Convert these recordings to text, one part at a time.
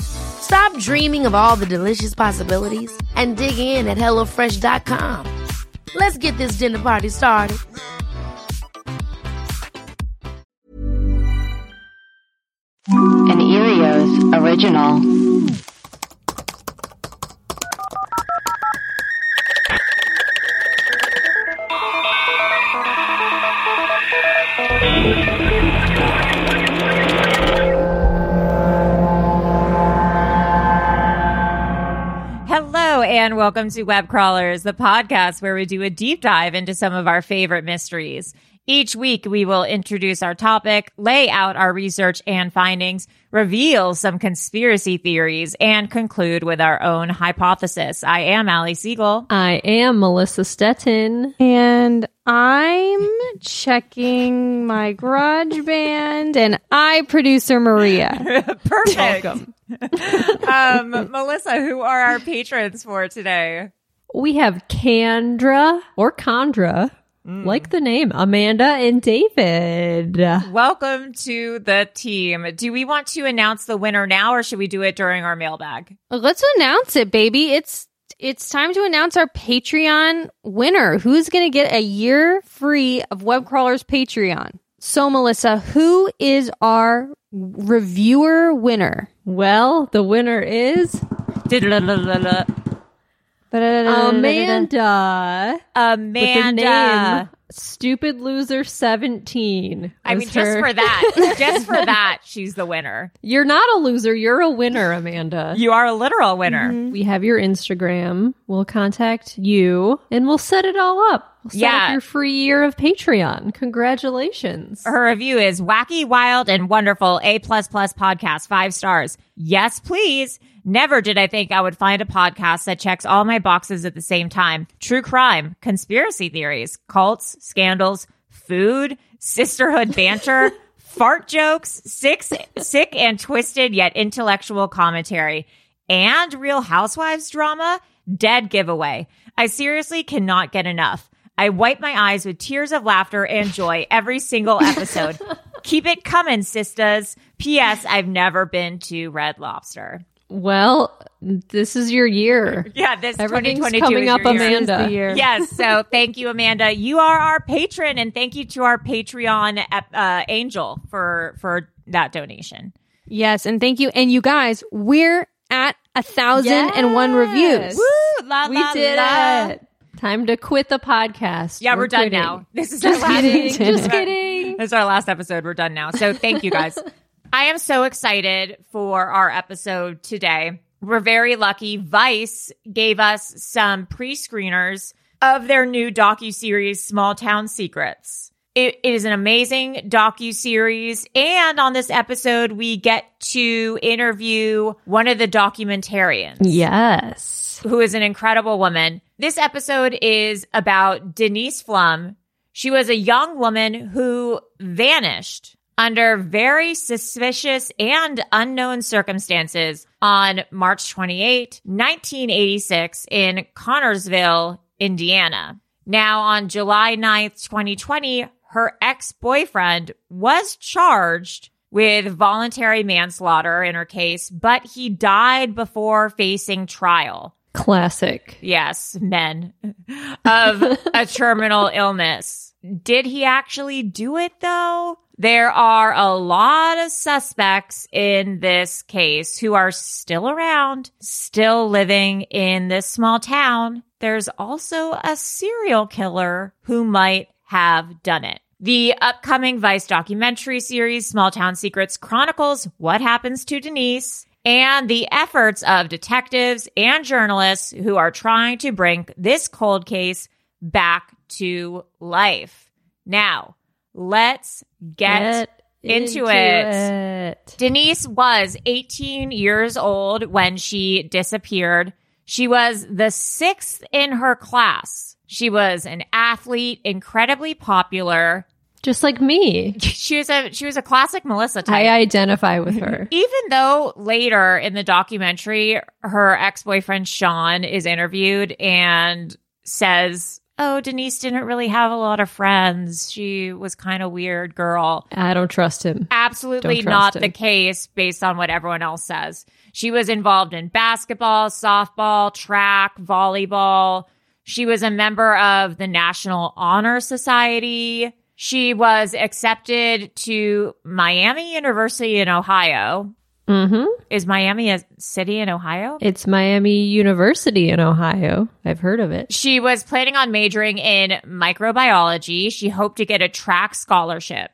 Stop dreaming of all the delicious possibilities and dig in at HelloFresh.com. Let's get this dinner party started. An Earios original. And welcome to Web Crawlers, the podcast where we do a deep dive into some of our favorite mysteries. Each week, we will introduce our topic, lay out our research and findings, reveal some conspiracy theories, and conclude with our own hypothesis. I am Ali Siegel. I am Melissa Stetten. And I'm checking my garage band and I producer Maria. Perfect. Um, Melissa, who are our patrons for today? We have Candra or Condra, like the name, Amanda and David. Welcome to the team. Do we want to announce the winner now or should we do it during our mailbag? Let's announce it, baby. It's it's time to announce our Patreon winner. Who's going to get a year free of Web Crawlers Patreon? So, Melissa, who is our reviewer winner? Well, the winner is Amanda. With the Amanda. Name Stupid Loser 17. I was mean, just for that, just for that, she's the winner. You're not a loser. You're a winner, Amanda. You are a literal winner. Mm-hmm. We have your Instagram. We'll contact you and we'll set it all up. We'll set Yeah. up your free year of Patreon. Congratulations. Her review is wacky, wild, and wonderful. A plus plus podcast, five stars. Yes, please. Never did I think I would find a podcast that checks all my boxes at the same time. True crime, conspiracy theories, cults, scandals, food, sisterhood banter, fart jokes, six, sick and twisted yet intellectual commentary, and real housewives drama. Dead giveaway. I seriously cannot get enough. I wipe my eyes with tears of laughter and joy every single episode. Keep it coming, sisters. P.S. I've never been to Red Lobster. Well, this is your year. Yeah, this Everything's 2022 coming is up, your year. Amanda. year. Yes, so thank you, Amanda. You are our patron, and thank you to our Patreon uh, angel for for that donation. Yes, and thank you. And you guys, we're at a thousand and one reviews. Woo! La, We la, did la. it. Time to quit the podcast. Yeah, we're, done quitting. now. This is our Just last. kidding. Just kidding. This is our last episode. We're done now. So thank you guys. I am so excited for our episode today. We're very lucky. Vice gave us some pre-screeners of their new docu-series Small Town Secrets. It, is an amazing docu-series and on this episode we get to interview one of the documentarians Yes. who is an incredible woman. This episode is about Denise Pflum. She was a young woman who vanished under very suspicious and unknown circumstances on March 28, 1986 in Connersville, Indiana. Now on July 9th, 2020, her ex boyfriend was charged with voluntary manslaughter in her case, but he died before facing trial. Classic. Yes, men of a terminal illness. Did he actually do it though? There are a lot of suspects in this case who are still around, still living in this small town. There's also a serial killer who might have done it. The upcoming Vice documentary series, Small Town Secrets, chronicles what happens to Denise and the efforts of detectives and journalists who are trying to bring this cold case back to life. Now, let's get, into, it. it. Denise was 18 years old when she disappeared. She was the sixth in her class. She was an athlete, incredibly popular. Just like me. She was a she was a classic Melissa type. I identify with her. Even though later in the documentary, her ex boyfriend Sean is interviewed and says, Oh, Denise didn't really have a lot of friends. She was kind of weird girl. I don't trust him. Absolutely Don't not trust the case based on what everyone else says. She was involved in basketball, softball, track, volleyball. She was a member of the National Honor Society. She was accepted to Miami University in Ohio. Mm-hmm. Is Miami a city in Ohio? It's Miami University in Ohio. I've heard of it. She was planning on majoring in microbiology. She hoped to get a track scholarship.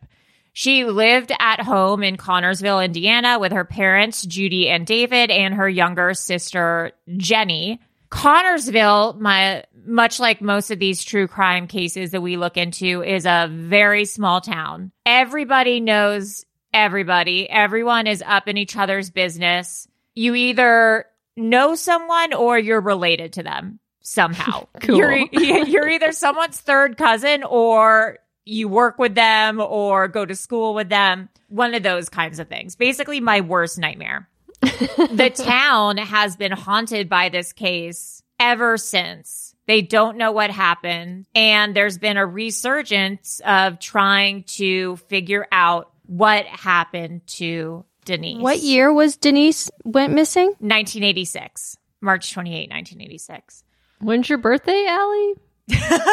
She lived at home in Connersville, Indiana with her parents, Judy and David, and her younger sister, Jenny. Connersville, my, much like most of these true crime cases that we look into, is a very small town. Everybody knows everybody. Everyone is up in each other's business. You either know someone or you're related to them somehow. Cool. You're, you're either someone's third cousin or you work with them or go to school with them. One of those kinds of things. Basically, my worst nightmare. the town has been haunted by this case ever since. They don't know what happened. And there's been a resurgence of trying to figure out what happened to Denise. What year was Denise went missing? 1986. March 28, 1986. When's your birthday, Allie?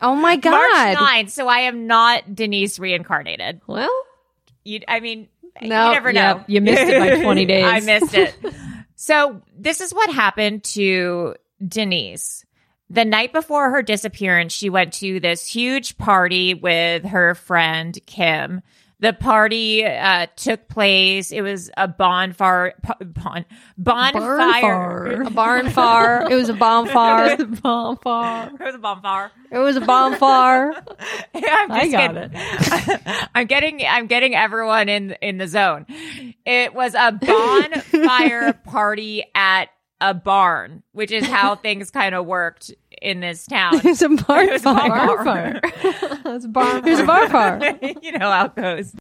Oh my god. March god. 9. So I am not Denise reincarnated. Well, You, I mean, No, you never yeah, know. you missed it by 20 days. I missed it. so this is what happened to Denise. The night before her disappearance, she went to this huge party with her friend Kim. The party uh, took place. It was a bonfire, bon, bonfire. A barn fire. It was a bonfire. It was a bonfire. It was a bonfire. It was a bonfire. I'm I got getting, I'm getting I'm getting everyone in in the zone. It was a bonfire party at a barn, which is how things kind of worked in this town. It was a barn It was a fire. bonfire. That's barn. It was a barn fire. you know how it goes.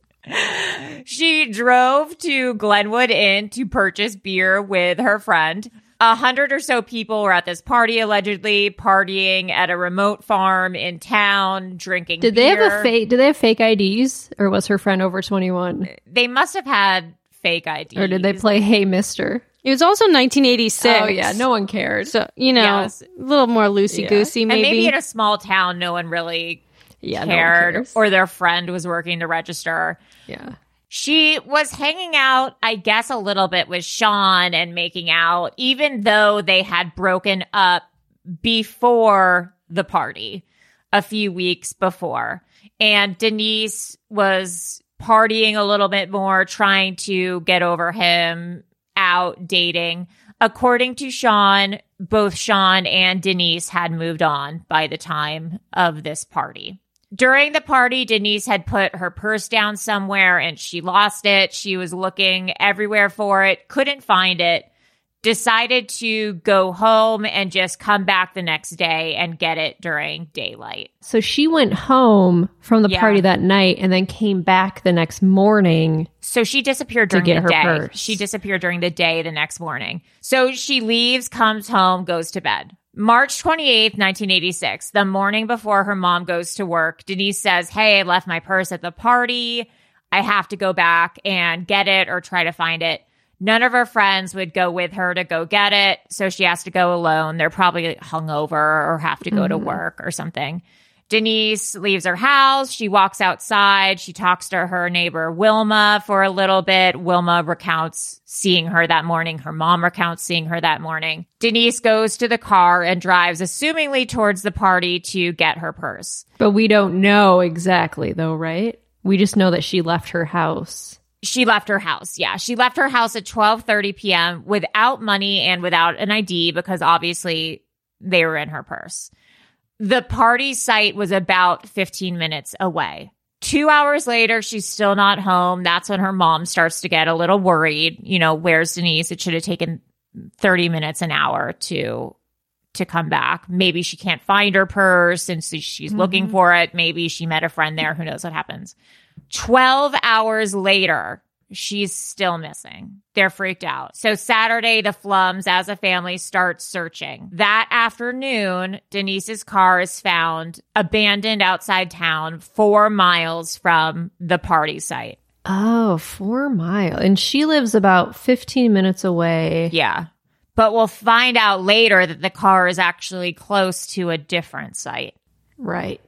She drove to Glenwood Inn to purchase beer with her friend. A hundred or so people were at this party, allegedly partying at a remote farm in town, drinking. Did they have a fake? Did they have fake IDs, or was her friend over twenty one, They must have had fake IDs. or did they play Hey Mister? It was also 1986. Oh yeah, no one cared. So, you know, Yes. a little more loosey goosey, And maybe. maybe in a small town, no one really yeah, no one cared, or their friend was working to register. yeah. She was hanging out, I guess, a little bit with Sean and making out, even though they had broken up before the party a few weeks before. And Denise was partying a little bit more, trying to get over him, out dating. According to Sean, both Sean and Denise had moved on by the time of this party. During the party, Denise had put her purse down somewhere and she lost it. She was looking everywhere for it, couldn't find it, decided to go home and just come back the next day and get it during daylight. So she went home from the Yeah. party that night and then came back the next morning. So she disappeared To get the her day. purse. She disappeared during the day the next morning. So she leaves, comes home, goes to bed. March 28th, 1986, the morning before her mom goes to work, Denise says, Hey, I left my purse at the party. I have to go back and get it or try to find it. None of her friends would go with her to go get it. So she has to go alone. They're probably hungover or have to go to mm-hmm. work or something. Denise leaves her house. She walks outside. She talks to her neighbor Wilma for a little bit. Wilma recounts seeing her that morning. Her mom recounts seeing her that morning. Denise goes to the car and drives, assumingly towards the party to get her purse. But we don't know exactly, though, right? We just know that she left her house. She left her house. Yeah, she left her house at 12:30 p.m. without money and without an ID because obviously they were in her purse. The party site was about 15 minutes away. Two hours later, she's still not home. That's when her mom starts to get a little worried. You know, where's Denise? It should have taken 30 minutes, an hour to to come back. Maybe she can't find her purse and so she's looking mm-hmm. for it. Maybe she met a friend there. Who knows what happens? 12 hours later, she's still missing. They're freaked out. So Saturday, the Pflums as a family start searching. That afternoon, Denise's car is found abandoned outside town, four miles from the party site. Oh, four mile. And she lives about 15 minutes away. Yeah. But we'll find out later that the car is actually close to a different site. Right.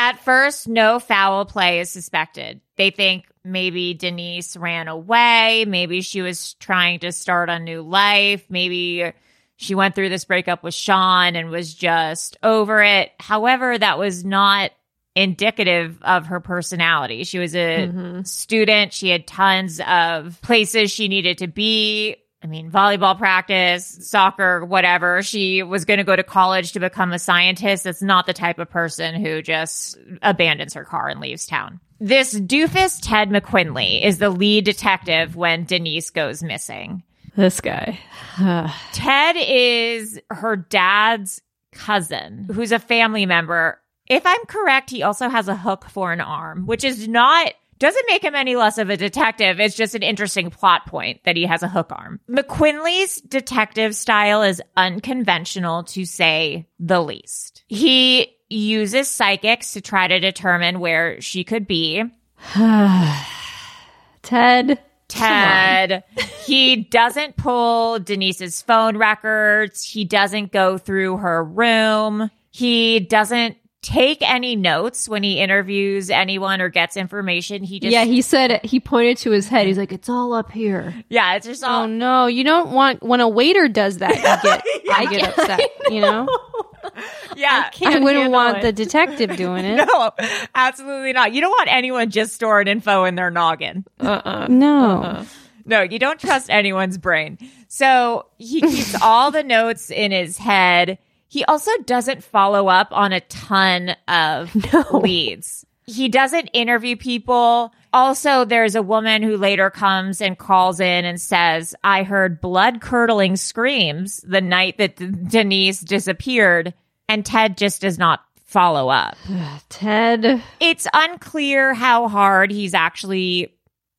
At first, no foul play is suspected. They think maybe Denise ran away. Maybe she was trying to start a new life. Maybe she went through this breakup with Sean and was just over it. However, that was not indicative of her personality. She was a mm-hmm. student. She had tons of places she needed to be. I mean, volleyball practice, soccer, whatever. She was going to go to college to become a scientist. That's not the type of person who just abandons her car and leaves town. This doofus Ted McQuinley is the lead detective when Denise goes missing. This guy. Ted is her dad's cousin, who's a family member. If I'm correct, he also has a hook for an arm, which is not doesn't make him any less of a detective. It's just an interesting plot point that he has a hook arm. McQuinley's detective style is unconventional to say the least. He uses psychics to try to determine where she could be. Ted. Ted. he doesn't pull Denise's phone records. He doesn't go through her room. He doesn't take any notes when he interviews anyone or gets information. He just yeah, he said he pointed to his head. He's like, it's all up here. yeah, it's just all Oh no, you don't want when a waiter does that. You get, I get upset. You know, yeah. I wouldn't want the detective doing it. No, absolutely not. You don't want anyone just storing info in their noggin. Uh-uh. No, uh-uh. No, you don't trust anyone's brain. So he keeps all the notes in his head. He also doesn't follow up on a ton of leads. He doesn't interview people. Also, there's a woman who later comes and calls in and says, I heard blood curdling screams the night that Denise disappeared. And Ted just does not follow up. Ted. It's unclear how hard he's actually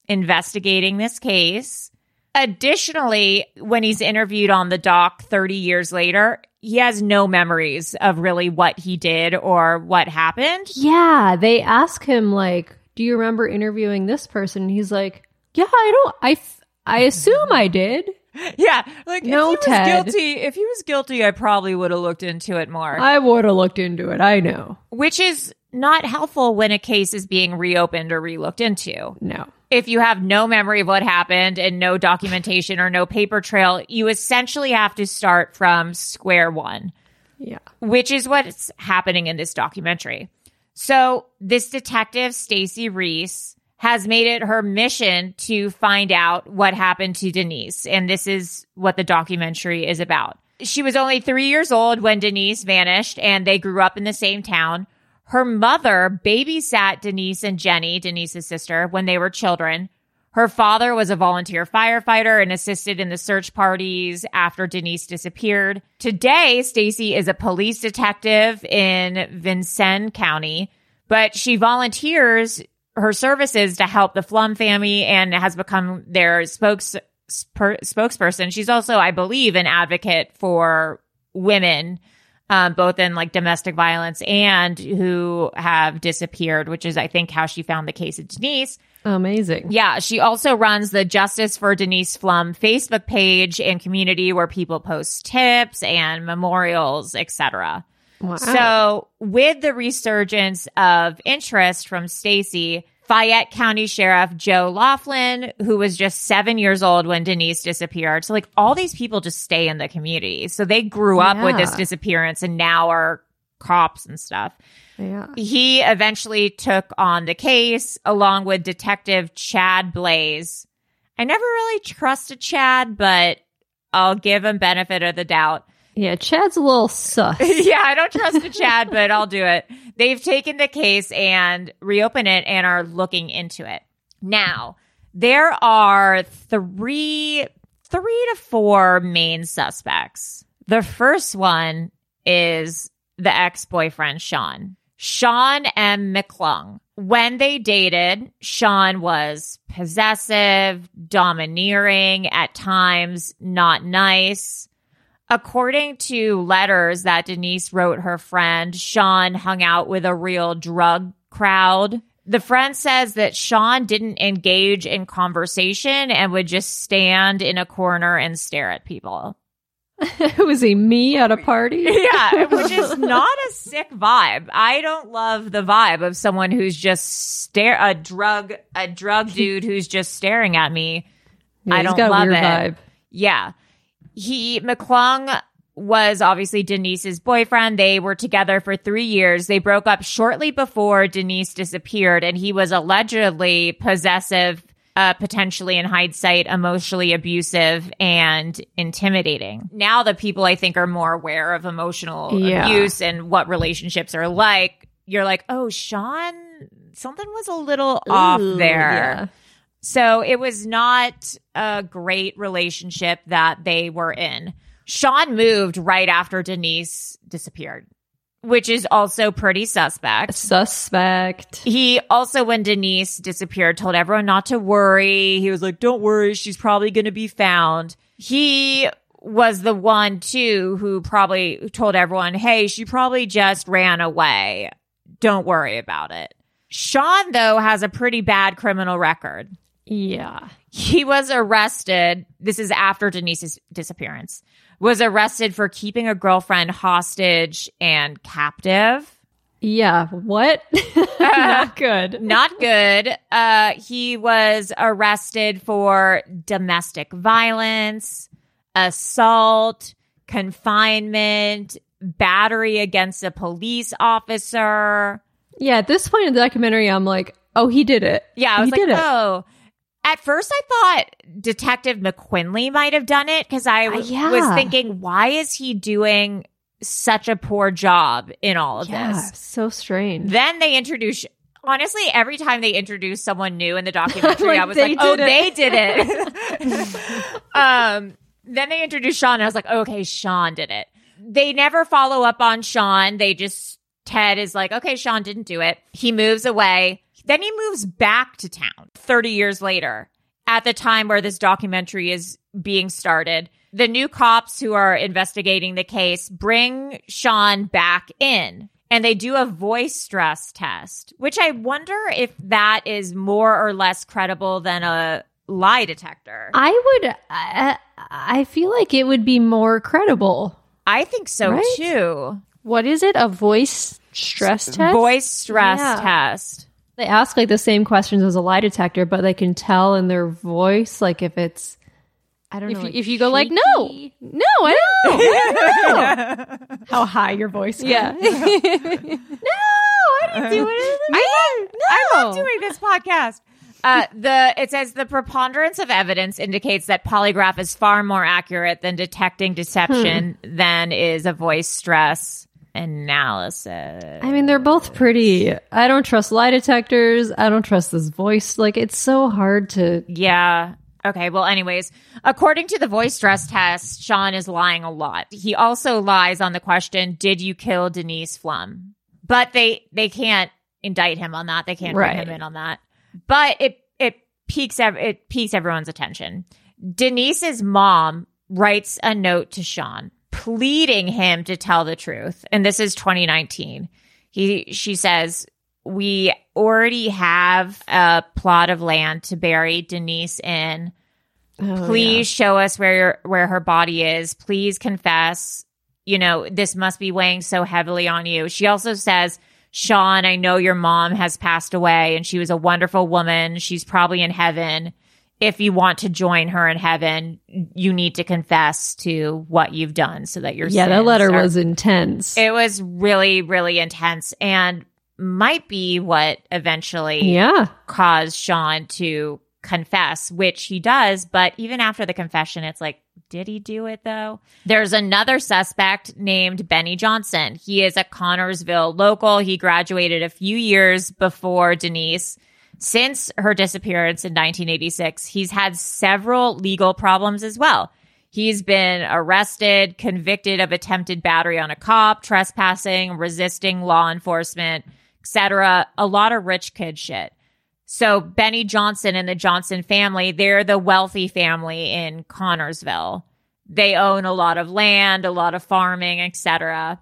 investigating this case. Additionally, when he's interviewed on the dock 30 years later, he has no memories of really what he did or what happened. Yeah, they ask him like, "Do you remember interviewing this person?" And he's like, "Yeah, I don't. I f- I assume I did. Yeah, like No, if he was Ted. guilty, if he was guilty, I probably would have looked into it more. I would have looked into it. I know. which is not helpful when a case is being reopened or relooked into. No. If you have no memory of what happened and no documentation or no paper trail, you essentially have to start from square one, Yeah. which is what's happening in this documentary. So, this detective, Stacy Reese, has made it her mission to find out what happened to Denise. And this is what the documentary is about. She was only three years old when Denise vanished, and they grew up in the same town. Her mother babysat Denise and Jenny, Denise's sister, when they were children. Her father was a volunteer firefighter and assisted in the search parties after Denise disappeared. Today, Stacy is a police detective in Vincennes County, but she volunteers her services to help the Pflum family and has become their spokes, spokesperson. She's also, I believe, an advocate for women um, both in like domestic violence and who have disappeared, which is, I think, how she found the case of Denise. Amazing. Yeah, she also runs the Justice for Denise Pflum Facebook page and community where people post tips and memorials, etc. Wow. So, with the resurgence of interest from Stacy, Fayette County Sheriff Joe Laughlin, who was just seven years old when Denise disappeared. So, like, all these people just stay in the community. So, they grew up with this disappearance and now are cops and stuff. yeah. He eventually took on the case along with Detective Chad Blaze. I never really trusted Chad, but I'll give him benefit of the doubt. Yeah, Chad's a little sus. yeah, I don't trust the Chad, but I'll do it. They've taken the case and reopened it and are looking into it. Now, there are three three to four main suspects. The first one is the ex-boyfriend Sean. Sean M. McClung. When they dated, Sean was possessive, domineering, at times not nice. According to letters that Denise wrote her friend, Sean hung out with a real drug crowd. The friend says that Sean didn't engage in conversation and would just stand in a corner and stare at people. Was he me at a party? Yeah, which is not a sick vibe. I don't love the vibe of someone who's just stare a drug a drug dude who's just staring at me. Yeah, I don't love it. vibe. Yeah. He McClung was obviously Denise's boyfriend. They were together for three years. They broke up shortly before Denise disappeared, and he was allegedly possessive, uh, potentially in hindsight, emotionally abusive and intimidating. Now the people I think are more aware of emotional Yeah. abuse and what relationships are like. You're like, oh, Sean, something was a little off there. yeah. So it was not a great relationship that they were in. Sean moved right after Denise disappeared, which is also pretty suspect. Suspect. He also, when Denise disappeared, told everyone not to worry. He was like, don't worry, she's probably going to be found. He was the one, too, who probably told everyone, hey, she probably just ran away. Don't worry about it. Sean, though, has a pretty bad criminal record. Yeah. He was arrested. This is after Denise's disappearance. Was arrested for keeping a girlfriend hostage and captive. Yeah. What? Not good. Not good. Uh, he was arrested for domestic violence, assault, confinement, battery against a police officer. Yeah, at this point in the documentary, I'm like, oh, he did it. Yeah, I was he like, did it. oh. At first, I thought Detective McQuinley might have done it because I w- Uh, yeah. was thinking, why is he doing such a poor job in all of yeah, this? so strange. Then they introduce. Honestly, every time they introduce someone new in the documentary, Like, I was like, "Oh, did they did it." um, then they introduced Sean, and I was like, "Okay, Sean did it." They never follow up on Sean. They just Ted is like, "Okay, Sean didn't do it." He moves away. Then he moves back to town 30 years later at the time where this documentary is being started. The new cops who are investigating the case bring Sean back in and they do a voice stress test, which I wonder if that is more or less credible than a lie detector. I would, I, I feel like it would be more credible. I think so Right? too. What is it? A voice stress test? Voice stress Yeah. test. They ask like the same questions as a lie detector, but they can tell in their voice, like if it's, I don't If know, you, like if you go like, no, shaky. no, I don't know. how high your voice is. yeah. No, I didn't do it. I love, I love No. doing this podcast. Uh, the it says the preponderance of evidence indicates that polygraph is far more accurate than detecting deception than is a voice stress analysis. I mean, they're both pretty. I don't trust lie detectors. I don't trust this voice. Like, it's so hard to. Yeah. Okay. Well, anyways, according to the voice stress test, Sean is lying a lot. He also lies on the question, "Did you kill Denise Pflum?" But they they can't indict him on that. They can't bring Right. him in on that. But it it piques ev- it piques everyone's attention. Denise's mom writes a note to Sean. Pleading him to tell the truth. And this is 2019. He she says, "We already have a plot of land to bury Denise in. Oh, Please show us where your, where her body is. Please confess. You know, this must be weighing so heavily on you." She also says, "Sean, I know your mom has passed away and she was a wonderful woman. She's probably in heaven." If you want to join her in heaven, you need to confess to what you've done so that your yeah, that letter are- was intense. it was really, really intense and might be what eventually yeah. caused Sean to confess, which he does. But even after the confession, it's like, did he do it though? There's another suspect named Benny Johnson. He is a Connersville local. He graduated a few years before Denise. Since her disappearance in 1986, he's had several legal problems as well. He's been arrested, convicted of attempted battery on a cop, trespassing, resisting law enforcement, etc. A lot of rich kid shit. So Benny Johnson and the Johnson family, they're the wealthy family in Connersville. They own a lot of land, a lot of farming, etc.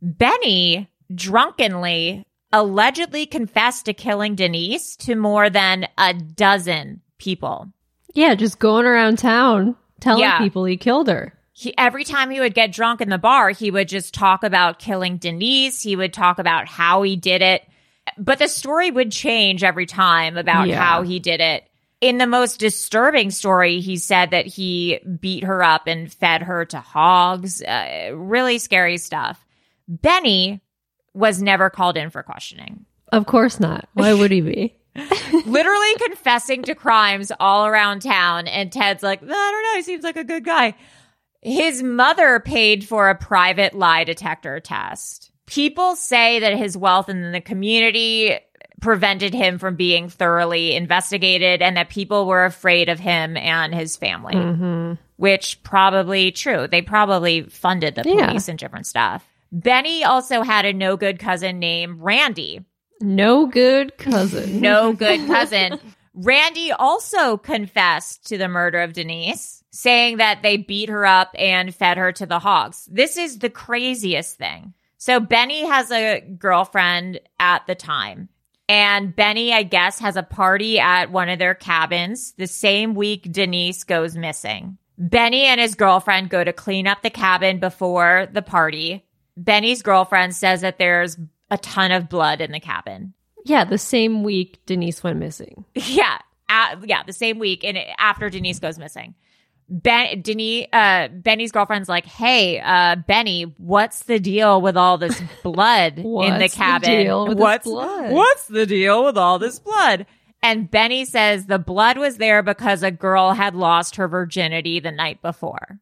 Benny drunkenly allegedly confessed to killing Denise to more than a dozen people. Yeah, just going around town telling Yeah. people he killed her. he every time he would get drunk in the bar, he would just talk about killing Denise. He would talk about how he did it. But the story would change every time about Yeah. how he did it. In the most disturbing story, he said that he beat her up and fed her to hogs. Uh, really scary stuff. Benny was never called in for questioning. Of course not. Why would he be? literally confessing to crimes all around town. And Ted's like, I don't know. He seems like a good guy. His mother paid for a private lie detector test. People say that his wealth in the community prevented him from being thoroughly investigated and that people were afraid of him and his family, Mm-hmm. which probably true. They probably funded the Yeah. police and different stuff. Benny also had a no good cousin named Randy No good cousin. no good cousin. Randy also confessed to the murder of Denise, saying that they beat her up and fed her to the hogs. This is the craziest thing. So Benny has a girlfriend at the time. And Benny, I guess, has a party at one of their cabins the same week Denise goes missing. Benny and his girlfriend go to clean up the cabin before the party. Benny's girlfriend says that there's a ton of blood in the cabin. Yeah, the same week Denise went missing. Yeah, yeah, the same week, and after Denise goes missing, Ben, Denise, uh, Benny's girlfriend's like, "Hey, uh, Benny, what's the deal with all this blood in the What's the cabin? deal with this what's blood?" what's the deal with all this blood?" And Benny says the blood was there because a girl had lost her virginity the night before.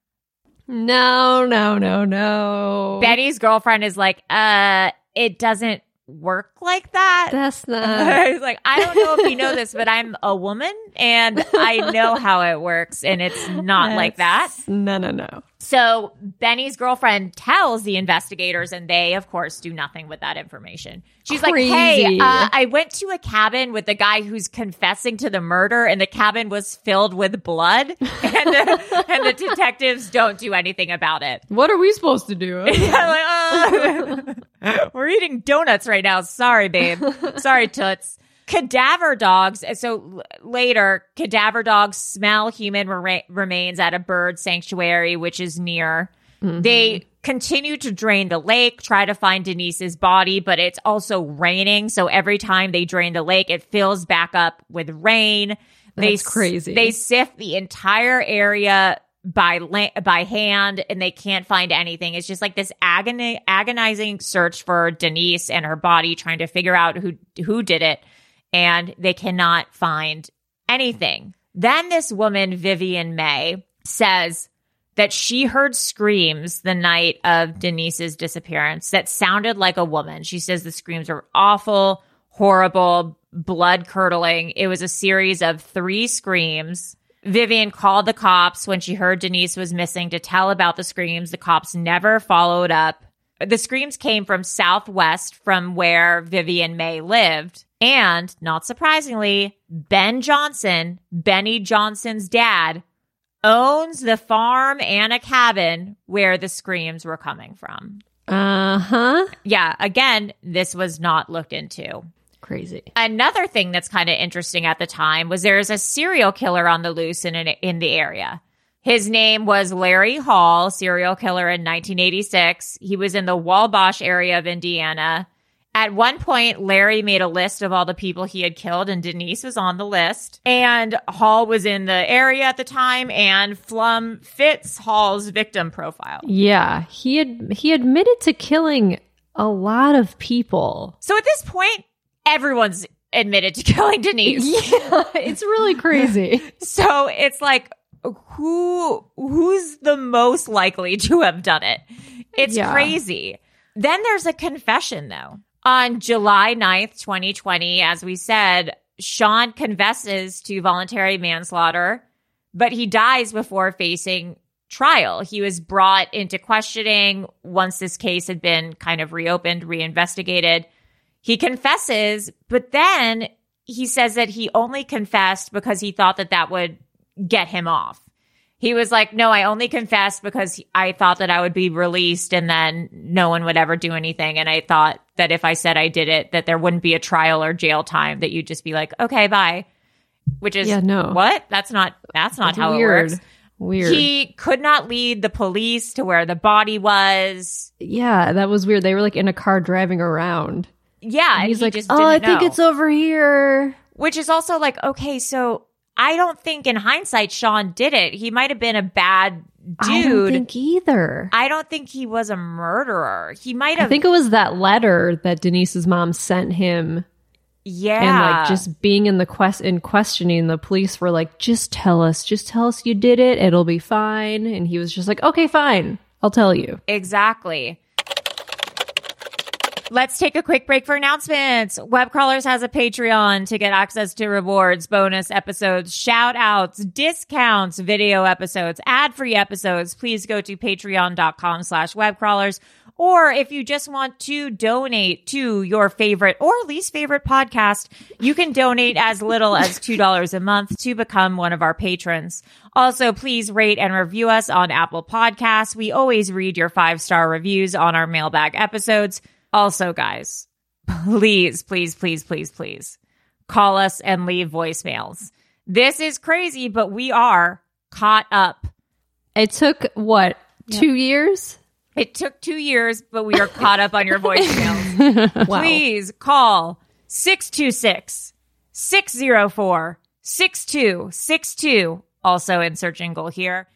No, no, no, no. Betty's girlfriend is like, "Uh, it doesn't work like that." That's not. I was like, I don't know if you know this, but I'm a woman and I know how it works, and it's not like that. No, no, no. So Benny's girlfriend tells the investigators, and they, of course, do nothing with that information. She's like, "Hey, uh, I went to a cabin with the guy who's confessing to the murder, and the cabin was filled with blood, and the, and the detectives don't do anything about it." What are we supposed to do? Yeah, like, uh, we're eating donuts right now. Sorry, babe. Sorry, Toots. Cadaver dogs. Uh, so later, cadaver dogs smell human re- remains at a bird sanctuary, which is near. Mm-hmm. They continue to drain the lake, try to find Denise's body, but it's also raining. So every time they drain the lake, it fills back up with rain. they That's s- crazy. They sift the entire area by la- by hand and they can't find anything. It's just like this agony agonizing search for Denise and her body trying to figure out who who did it and they cannot find anything. Then this woman Vivian May says that she heard screams the night of Denise's disappearance that sounded like a woman. She says the screams were awful, horrible, blood curdling. It was a series of three screams. Vivian called the cops when she heard Denise was missing to tell about the screams. The cops never followed up. The screams came from southwest from where Vivian May lived. And not surprisingly, Ben Johnson, Benny Johnson's dad, owns the farm and a cabin where the screams were coming from. Uh huh. Yeah, again, this was not looked into. Crazy. Another thing that's kind of interesting at the time was there's a serial killer on the loose in an, in the area. His name was Larry Hall, serial killer in 1986. He was in the Wabash area of Indiana. At one point, Larry made a list of all the people he had killed, and Denise was on the list. And Hall was in the area at the time, and Pflum fits Hall's victim profile. Yeah, he had he admitted to killing a lot of people. So at this point, everyone's admitted to killing Denise. Yeah, it's really crazy. So it's like who who's the most likely to have done it? It's Yeah. crazy. Then there's a confession though. On July 9th, 2020, as we said, Sean confesses to voluntary manslaughter, but he dies before facing trial. He was brought into questioning once this case had been kind of reopened, reinvestigated. He confesses, but then he says that he only confessed because he thought that that would get him off. He was like, no, I only confessed because I thought that I would be released and then no one would ever do anything. And I thought that if I said I did it, that there wouldn't be a trial or jail time, that you'd just be like, okay, bye. Which is Yeah, no. what? That's not, that's not That's how weird. it works. Weird. He could not lead the police to where the body was. yeah, that was weird. They were like in a car driving around. Yeah. And And he's he like, "Oh, I didn't think know." it's over here." Which is also like, okay, so I don't think in hindsight Sean did it. He might have been a bad dude. I don't think either. I don't think he was a murderer. He might have. I think it was that letter that Denise's mom sent him, yeah, and like just being in the quest in questioning the police were like, "Just tell us, just tell us you did it. It'll be fine." And he was just like, "Okay, fine, I'll tell you." exactly. Let's take a quick break for announcements. Web Crawlers has a Patreon to get access to rewards, bonus episodes, shout outs, discounts, video episodes, ad free episodes. Please go to patreon.com slash webcrawlers. Or if you just want to donate to your favorite or least favorite podcast, you can donate as little as $2 a month to become one of our patrons. Also, please rate and review us on Apple Podcasts. We always read your five star reviews on our mailbag episodes. Also, guys, please, please, please, please, please call us and leave voicemails. This is crazy, but we are caught up. It took what two years? It took two years, but we are caught up on your voicemails. Wow. Please call 626 604 6262. Also insert jingle here.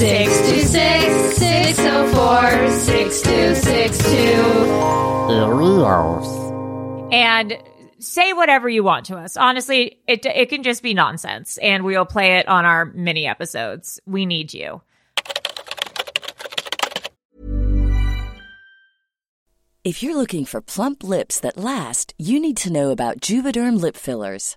626 604 6262. And say whatever you want to us. Honestly, it, it can just be nonsense and we'll play it on our mini episodes. We need you. If you're looking for plump lips that last, you need to know about Juvederm lip fillers.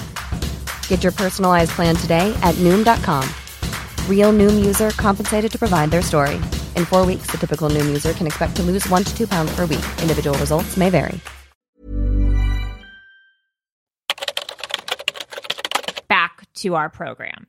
Get your personalized plan today at Noom.com. Real Noom user compensated to provide their story. In four weeks, the typical Noom user can expect to lose one to two pounds per week. Individual results may vary. Back to our program.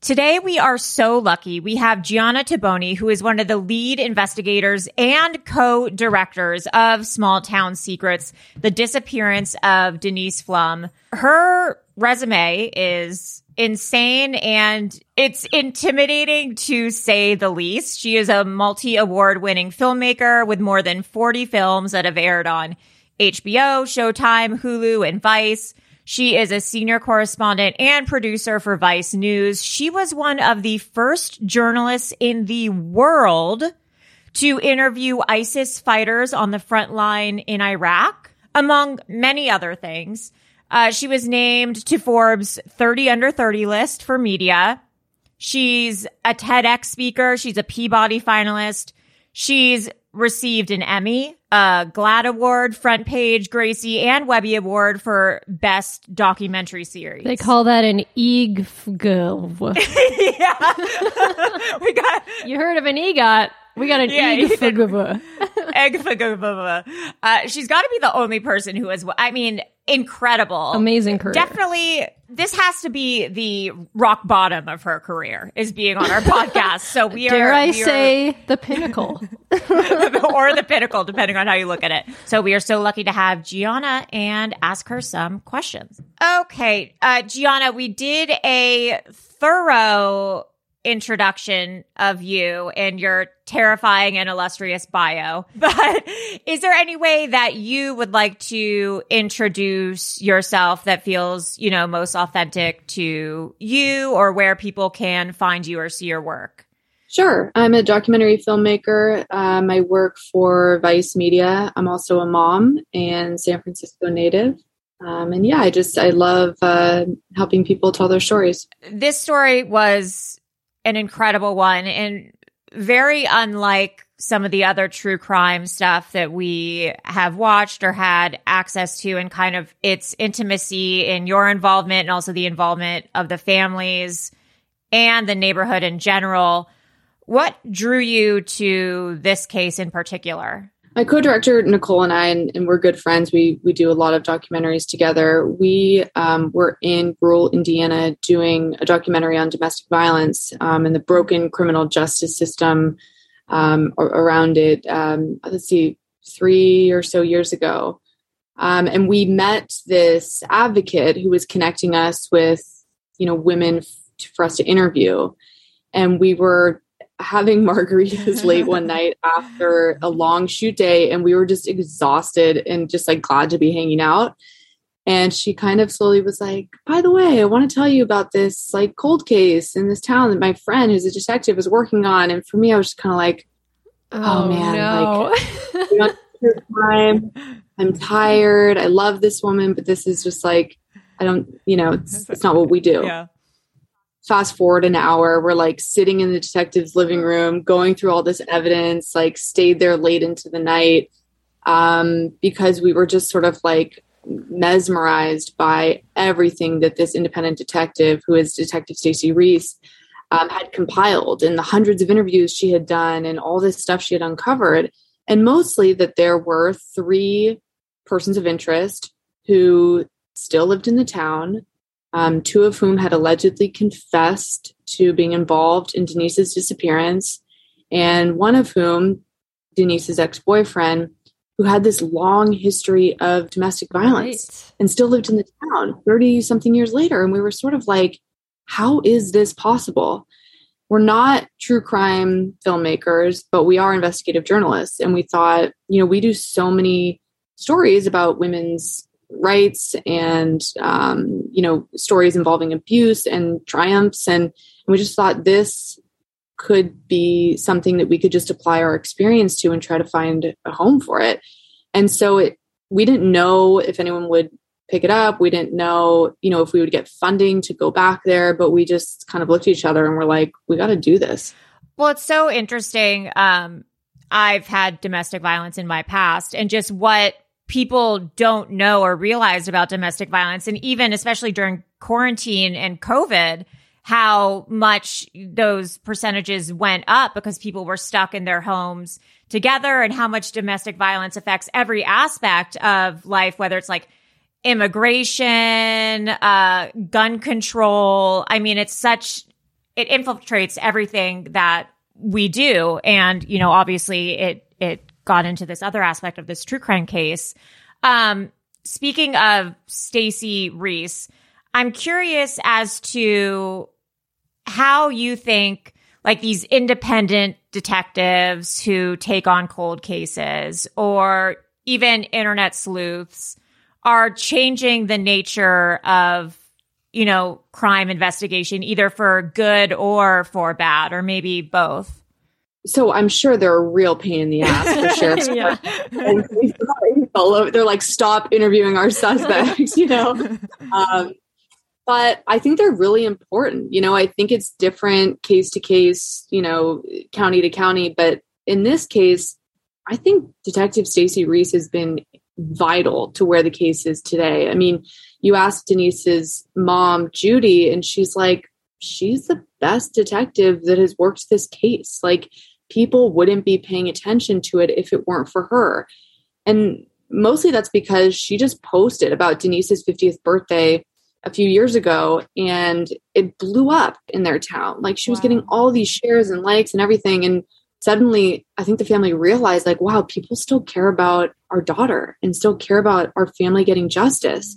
Today, we are so lucky. We have Gianna Toboni, who is one of the lead investigators and co directors of Small Town Secrets, the disappearance of Denise Pflum. Her resume is insane and it's intimidating to say the least. She is a multi award winning filmmaker with more than 40 films that have aired on HBO, Showtime, Hulu, and Vice. She is a senior correspondent and producer for Vice News. She was one of the first journalists in the world to interview ISIS fighters on the front line in Iraq, among many other things. Uh, she was named to Forbes 30 under 30 list for media. She's a TEDx speaker. She's a Peabody finalist. She's received an Emmy, a GLAAD Award, Front Page, Gracie, and Webby Award for Best Documentary Series. They call that an EGFG. yeah. we got You heard of an EGOT. We got an Yeah, EGFG. Egg uh, She's got to be the only person who has, I mean, incredible. Amazing career. Definitely, this has to be the rock bottom of her career, is being on our podcast. So we are. Dare I are- say the pinnacle? or the pinnacle, depending on how you look at it. So we are so lucky to have Gianna and ask her some questions. Okay, uh, Gianna, we did a thorough introduction of you and your terrifying and illustrious bio. But is there any way that you would like to introduce yourself that feels, you know, most authentic to you or where people can find you or see your work? Sure. I'm a documentary filmmaker. Um, I work for Vice Media. I'm also a mom and San Francisco native. Um, and yeah, I just, I love uh, helping people tell their stories. this story was an incredible one and very unlike some of the other true crime stuff that we have watched or had access to and kind of its intimacy in your involvement and also the involvement of the families and the neighborhood in general. What drew you to this case in particular? My co-director Nicole and I, and, and we're good friends. We we do a lot of documentaries together. We um, were in rural Indiana doing a documentary on domestic violence um, and the broken criminal justice system um, around it. Um, let's see, three or so years ago, um, and we met this advocate who was connecting us with you know women f- for us to interview, and we were having margaritas late one night after a long shoot day and we were just exhausted and just like glad to be hanging out. And she kind of slowly was like by the way i want to tell you about this like cold case in this town that my friend who's a detective is working on. And for me i was just kind of like oh, oh man no. like true i'm tired. I love this woman but this is just like i don't you know it's, it's not what we do fast forward an hour we're like sitting in the detective's living room going through all this evidence like stayed there late into the night um, because we were just sort of like mesmerized by everything that this independent detective who is detective stacy reese um, had compiled and the hundreds of interviews she had done and all this stuff she had uncovered. And mostly that there were three persons of interest who still lived in the town um, two of whom had allegedly confessed to being involved in Denise's disappearance, and one of whom, Denise's ex boyfriend, who had this long history of domestic violence and still lived in the town 30 something years later. And we were sort of like, how is this possible? We're not true crime filmmakers, but we are investigative journalists. And we thought, you know, we do so many stories about women's rights and um, you know stories involving abuse and triumphs. And, and we just thought this could be something that we could just apply our experience to and try to find a home for it. And so it we didn't know if anyone would pick it up. We didn't know you know if we would get funding to go back there but we just kind of looked at each other and we're like we got to do this. Well it's so interesting. Um i've had domestic violence in my past and just what people don't know or realize about domestic violence. And even especially during quarantine and COVID, how much those percentages went up because people were stuck in their homes together and how much domestic violence affects every aspect of life, whether it's like immigration, uh, gun control. I mean, it's such, it infiltrates everything that we do. And, you know, obviously it, it got into this other aspect of this true crime case. Um, speaking of Stacey Reese, I'm curious as to how you think like these independent detectives who take on cold cases or even internet sleuths are changing the nature of you know crime investigation either for good or for bad or maybe both so I'm sure they're a real pain in the ass for sheriff's yeah. They're like, stop interviewing our suspects, you know. Um, but I think they're really important. You know, I think it's different case to case, you know, county to county. But in this case, I think Detective Stacy Reese has been vital to where the case is today. I mean, you asked Denise's mom, Judy, and she's like, she's the best detective that has worked this case. Like, people wouldn't be paying attention to it if it weren't for her. And mostly that's because she just posted about Denise's 50th birthday a few years ago and it blew up in their town. Like she was getting all these shares and likes and everything. And suddenly I think the family realized, like, wow, people still care about our daughter and still care about our family getting justice.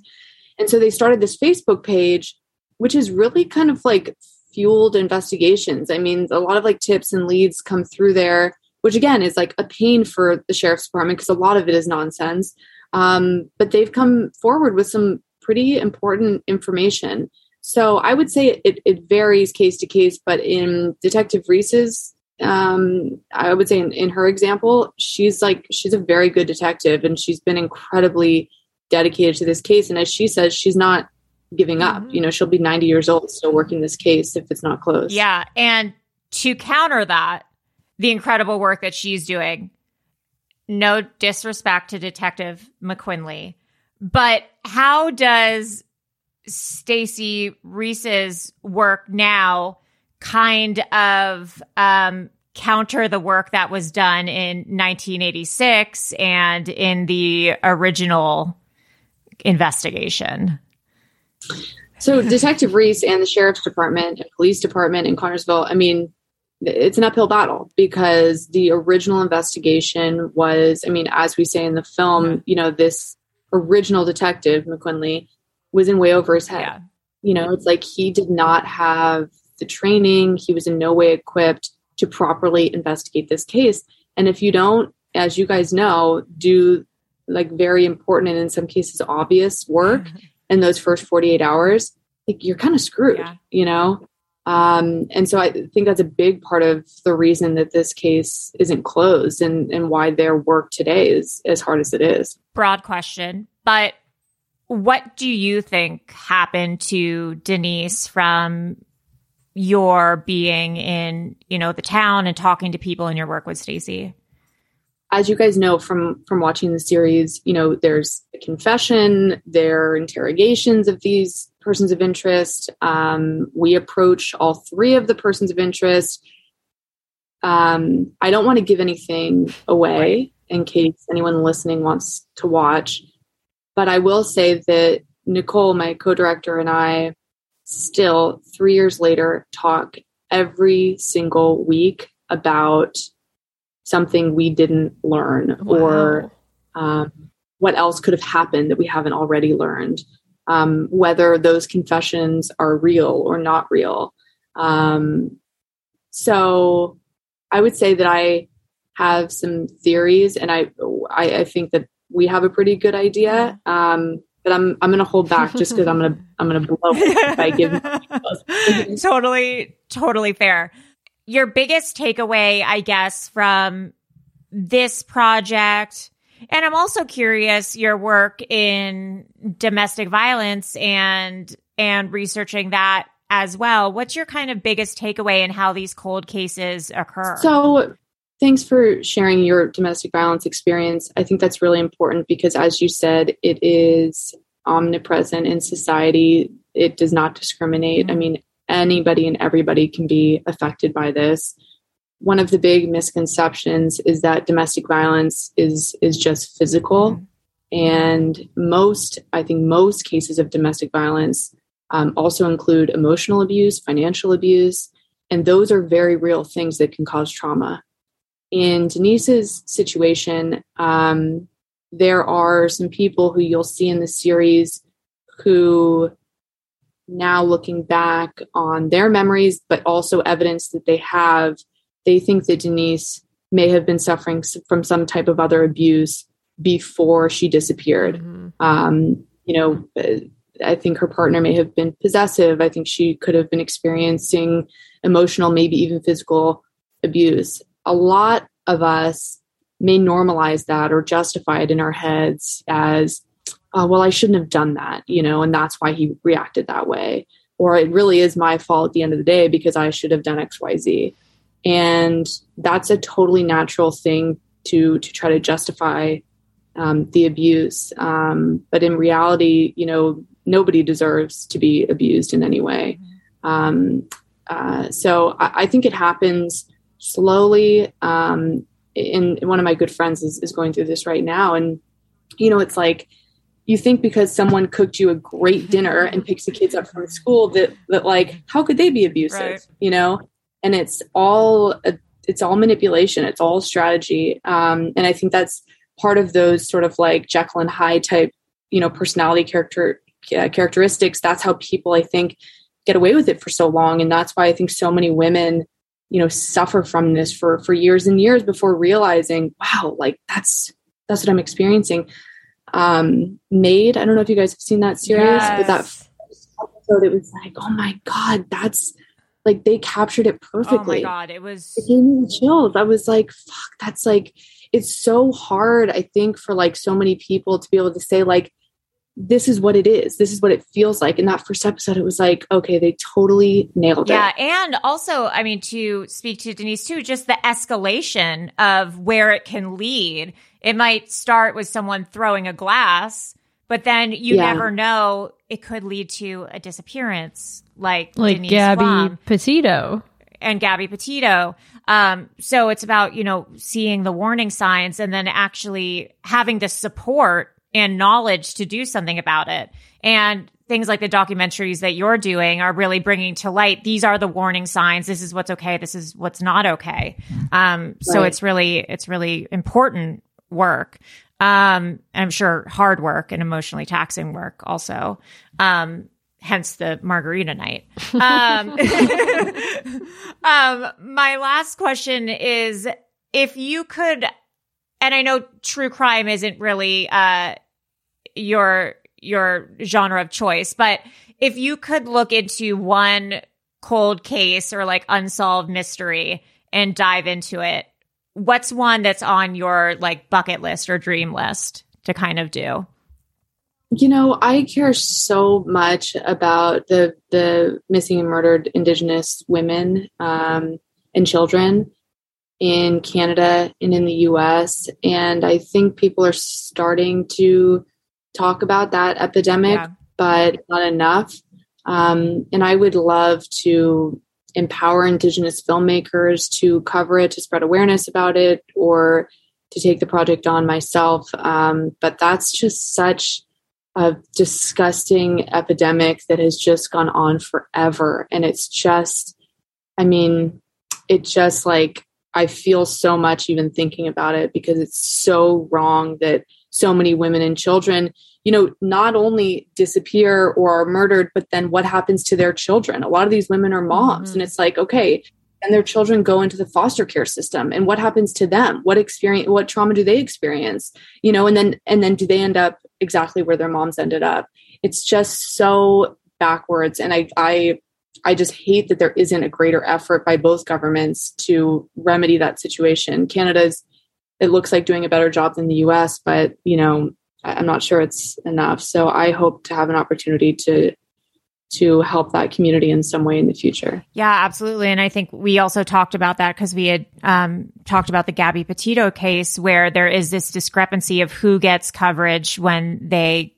And so they started this Facebook page, which is really kind of like fueled investigations. I mean, a lot of like tips and leads come through there, which again is like a pain for the sheriff's department because a lot of it is nonsense. Um, but they've come forward with some pretty important information. So I would say it, it varies case to case, but in Detective Reese's, um, I would say in, in her example, she's like, she's a very good detective and she's been incredibly dedicated to this case. And as she says, she's not giving up. Mm-hmm. You know, she'll be 90 years old still working this case if it's not closed. Yeah. And to counter that, the incredible work that she's doing, no disrespect to Detective McQuinley, but how does Stacey Reese's work now kind of um, counter the work that was done in 1986 and in the original investigation? So Detective Reese and the sheriff's department and police department in Connersville, I mean, it's an uphill battle because the original investigation was, I mean, as we say in the film, you know, this original detective, McQuinley, was in way over his head. Yeah. You know, it's like he did not have the training, he was in no way equipped to properly investigate this case. And if you don't, as you guys know, do like very important and in some cases obvious work, in those first 48 hours, like you're kind of screwed, yeah. you know? Um, and so I think that's a big part of the reason that this case isn't closed and, and why their work today is as hard as it is. Broad question, but what do you think happened to Denise from your being in, you know, the town and talking to people in your work with Stacey? As you guys know from from watching the series, you know, there's a confession, there are interrogations of these persons of interest. Um, we approach all three of the persons of interest. Um, I don't want to give anything away in case anyone listening wants to watch, but I will say that Nicole, my co-director, and I still three years later talk every single week about something we didn't learn wow. or um, what else could have happened that we haven't already learned um, whether those confessions are real or not real um, so i would say that i have some theories and i i, I think that we have a pretty good idea um, but I'm I'm gonna hold back just because I'm gonna I'm gonna blow it if I give. totally, totally fair. Your biggest takeaway, I guess, from this project, and I'm also curious your work in domestic violence and and researching that as well. What's your kind of biggest takeaway in how these cold cases occur? So Thanks for sharing your domestic violence experience. I think that's really important because, as you said, it is omnipresent in society. It does not discriminate. I mm-hmm. mean, anybody and everybody can be affected by this. One of the big misconceptions is that domestic violence is is just physical, and most, I think, most cases of domestic violence um, also include emotional abuse, financial abuse, and those are very real things that can cause trauma. In Denise's situation, um, there are some people who you'll see in the series who, now looking back on their memories, but also evidence that they have, they think that Denise may have been suffering from some type of other abuse before she disappeared. Mm-hmm. Um, you know, I think her partner may have been possessive. I think she could have been experiencing emotional, maybe even physical abuse a lot of us may normalize that or justify it in our heads as, oh, well, I shouldn't have done that, you know, and that's why he reacted that way. Or it really is my fault at the end of the day because I should have done XYZ. And that's a totally natural thing to to try to justify um, the abuse. Um, but in reality, you know, nobody deserves to be abused in any way. Um, uh, so I, I, think it happens slowly. Um, and one of my good friends is, is going through this right now. And, you know, it's like, you think because someone cooked you a great dinner and picks the kids up from school that, that like, how could they be abusive? Right. You know? And it's all, it's all manipulation. It's all strategy. Um, and I think that's part of those sort of like Jekyll and Hyde type, you know, personality character uh, characteristics. That's how people, I think, get away with it for so long. And that's why I think so many women you know suffer from this for for years and years before realizing wow like that's that's what i'm experiencing um made. I don't know if you guys have seen that series yes. but that episode it was like oh my god that's like they captured it perfectly oh my god it was it gave me the chills. I was like fuck that's like it's so hard i think for like so many people to be able to say like this is what it is. This is what it feels like. In that first episode, it was like, okay, they totally nailed yeah, it. Yeah. And also, I mean, to speak to Denise too, just the escalation of where it can lead. It might start with someone throwing a glass, but then you yeah. never know. It could lead to a disappearance, like like Denise Gabby Pflum Petito and Gabby Petito. Um, so it's about you know seeing the warning signs and then actually having the support and knowledge to do something about it. And things like the documentaries that you're doing are really bringing to light these are the warning signs. This is what's okay. This is what's not okay. Um, so it's really it's really important work. Um, i'm sure hard work and emotionally taxing work also. Um, hence the margarita night. Um, um, my last question is if you could and I know true crime isn't really uh, your your genre of choice, but if you could look into one cold case or like unsolved mystery and dive into it, what's one that's on your like bucket list or dream list to kind of do? You know, I care so much about the the missing and murdered Indigenous women um, and children in Canada and in the US. And I think people are starting to talk about that epidemic, yeah. but not enough. Um, and I would love to empower Indigenous filmmakers to cover it, to spread awareness about it, or to take the project on myself. Um, but that's just such a disgusting epidemic that has just gone on forever. And it's just, I mean, it just like I feel so much even thinking about it because it's so wrong that so many women and children, you know, not only disappear or are murdered, but then what happens to their children? A lot of these women are moms, mm-hmm. and it's like, okay, and their children go into the foster care system and what happens to them what experience what trauma do they experience you know and then and then do they end up exactly where their moms ended up. It's just so backwards. And I, I, I just hate that there isn't a greater effort by both governments to remedy that situation. Canada's, it looks like doing a better job than the US, but you know, I'm not sure it's enough. So I hope to have an opportunity to to help that community in some way in the future. Yeah, absolutely. And I think we also talked about that because we had um, talked about the Gabby Petito case where there is this discrepancy of who gets coverage when they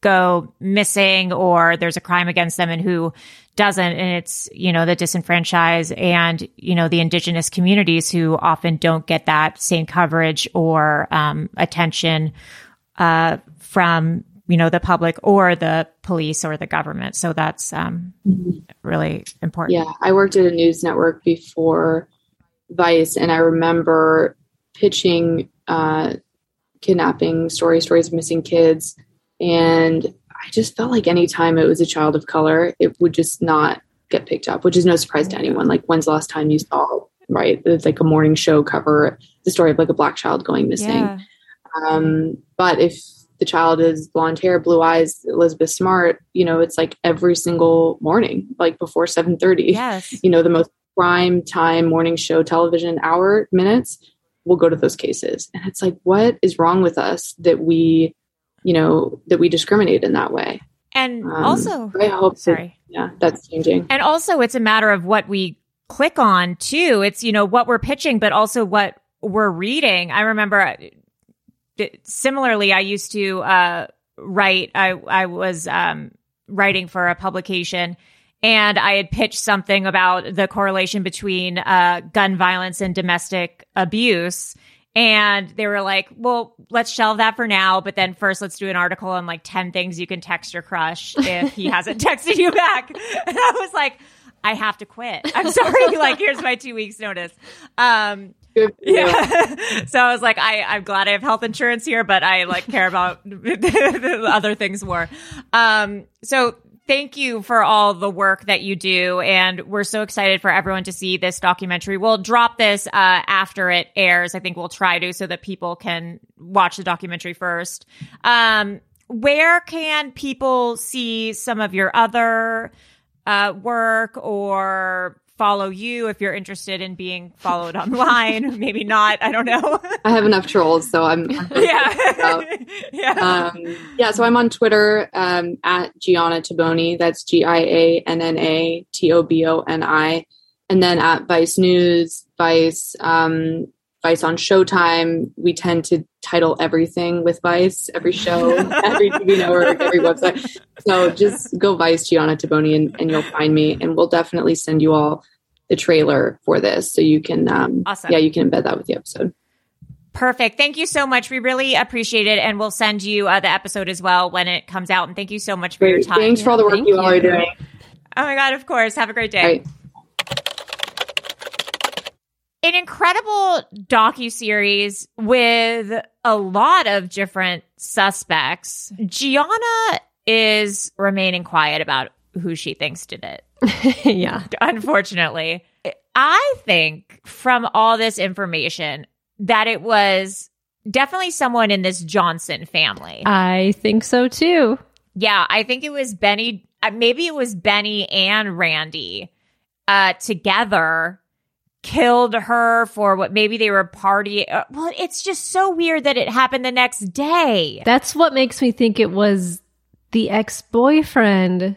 go missing or there's a crime against them and who doesn't. And it's, you know, the disenfranchised and, you know, the indigenous communities who often don't get that same coverage or um, attention uh, from you know the public or the police or the government so that's um, mm-hmm. really important yeah i worked at a news network before vice and i remember pitching uh, kidnapping stories stories of missing kids and i just felt like anytime it was a child of color it would just not get picked up which is no surprise to anyone like when's the last time you saw right it's like a morning show cover the story of like a black child going missing yeah. um, but if the child is blonde hair, blue eyes, Elizabeth Smart, you know, it's like every single morning, like before 7:30. Yes. You know, the most prime time morning show television hour minutes will go to those cases. And it's like, what is wrong with us that we, you know, that we discriminate in that way? And um, also, I hope sorry. That, yeah, that's changing. And also it's a matter of what we click on too. It's, you know, what we're pitching, but also what we're reading. I remember similarly, I used to uh, write. I I was um, writing for a publication, and I had pitched something about the correlation between uh, gun violence and domestic abuse. And they were like, well, let's shelve that for now. But then first, let's do an article on like 10 things you can text your crush if he hasn't texted you back. And I was like, I have to quit. I'm sorry. like, here's my two weeks notice. Um, yeah. so I was like, I, I'm glad I have health insurance here, but I like care about the other things more. Um, so thank you for all the work that you do. And we're so excited for everyone to see this documentary. We'll drop this, uh, after it airs. I think we'll try to so that people can watch the documentary first. Um, where can people see some of your other, uh, work or follow you if you're interested in being followed online. Maybe not. I don't know. I have enough trolls, so I'm. I'm yeah. yeah. Um, yeah. So I'm on Twitter um, at Gianna Toboni. That's G I A N N A T O B O N I. And then at Vice News, Vice, um, Vice on Showtime. We tend to title everything with Vice, every show, every TV network, every website. So just go Vice Gianna Toboni and, and you'll find me. And we'll definitely send you all the trailer for this so you can um awesome. yeah you can embed that with the episode Perfect. Thank you so much. We really appreciate it. And we'll send you uh, the episode as well when it comes out. And thank you so much for great. your time. Thanks for all the work you, all are doing. Oh my God, of course. Have a great day. An incredible docu series with a lot of different suspects. Gianna is remaining quiet about who she thinks did it. yeah. Unfortunately. I think from all this information that it was definitely someone in this Johnson family. I think so too. Yeah, I think it was Benny. Uh, maybe it was Benny and Randy uh, together killed her for what maybe they were partying. Uh, well, it's just so weird that it happened the next day. That's what makes me think it was the ex boyfriend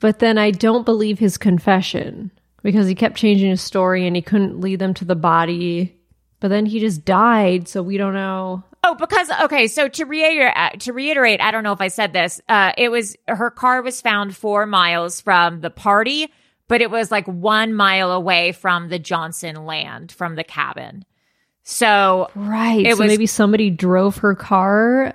but then I don't believe his confession because he kept changing his story and he couldn't lead them to the body. But then he just died, so we don't know. Oh, because okay, so to reiterate, uh, to reiterate, I don't know if I said this. Uh, it was her car was found four miles from the party, but it was like one mile away from the Johnson land from the cabin. So right, it so was maybe somebody drove her car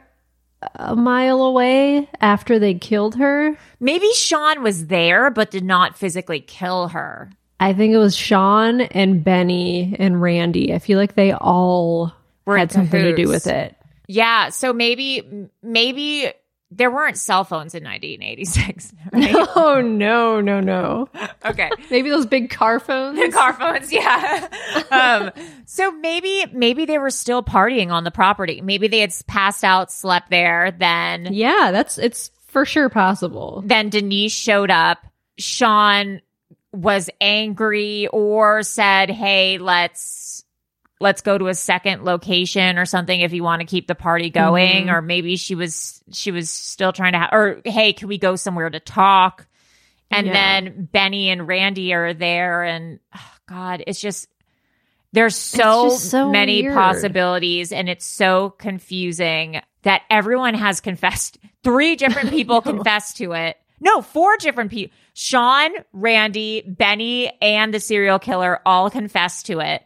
a mile away after they killed her. Maybe Sean was there but did not physically kill her. I think it was Sean and Benny and Randy. I feel like they all Were had something to do with it. Yeah, so maybe maybe there weren't cell phones in 1986. Right? No, no, no, no. okay. Maybe those big car phones. The car phones, yeah. um, so maybe maybe they were still partying on the property. Maybe they had passed out, slept there. Then yeah, that's it's for sure possible. Then Denise showed up. Sean was angry or said, "Hey, let's." Let's go to a second location or something if you want to keep the party going Mhm. or maybe she was she was still trying to ha- or hey can we go somewhere to talk and Yeah. then benny and randy are there and oh, god it's just there's so, just so many weird. possibilities and it's so confusing that everyone has confessed three different people confessed to it no four different people sean randy benny and the serial killer all confessed to it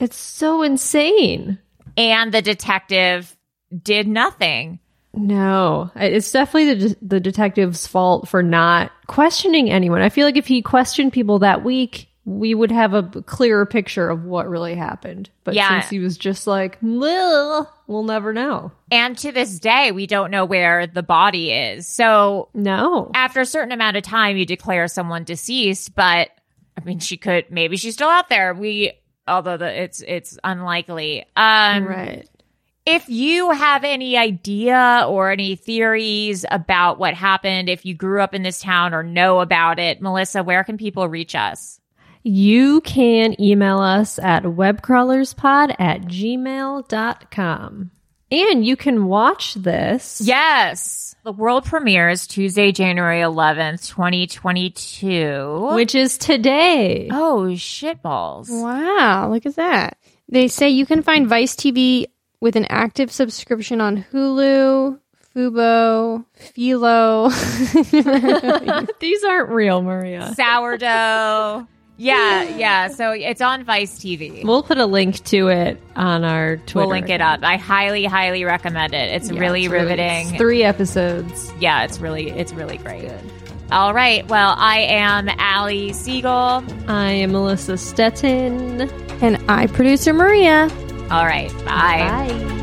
It's so insane. and the detective did nothing. No, it's definitely the the detective's fault for not questioning anyone. I feel like if he questioned people that week, we would have a clearer picture of what really happened. But Yeah. since he was just like, "Well, we'll never know. And to this day, we don't know where the body is. So, no. After a certain amount of time, you declare someone deceased, but I mean, she could maybe she's still out there. We although the, it's it's unlikely. Um right. If you have any idea or any theories about what happened, if you grew up in this town or know about it, Melissa, where can people reach us? You can email us at webcrawlerspod at gmail.com. And you can watch this. Yes. The world premieres Tuesday, January 11th, 2022. Which is today. Oh, shitballs. Wow, look at that. They say you can find Vice TV with an active subscription on Hulu, Fubo, Philo. These aren't real, Maria. Sourdough. Yeah, yeah. So it's on Vice TV. We'll put a link to it on our Twitter. We'll link it up. I highly, highly recommend it. It's Yeah, really it's riveting. it's three episodes. yeah, it's really, it's really great. All right. Well, I am Allie Siegel. I am Melissa Stetten. and I, producer Maria. All right. Bye. Bye.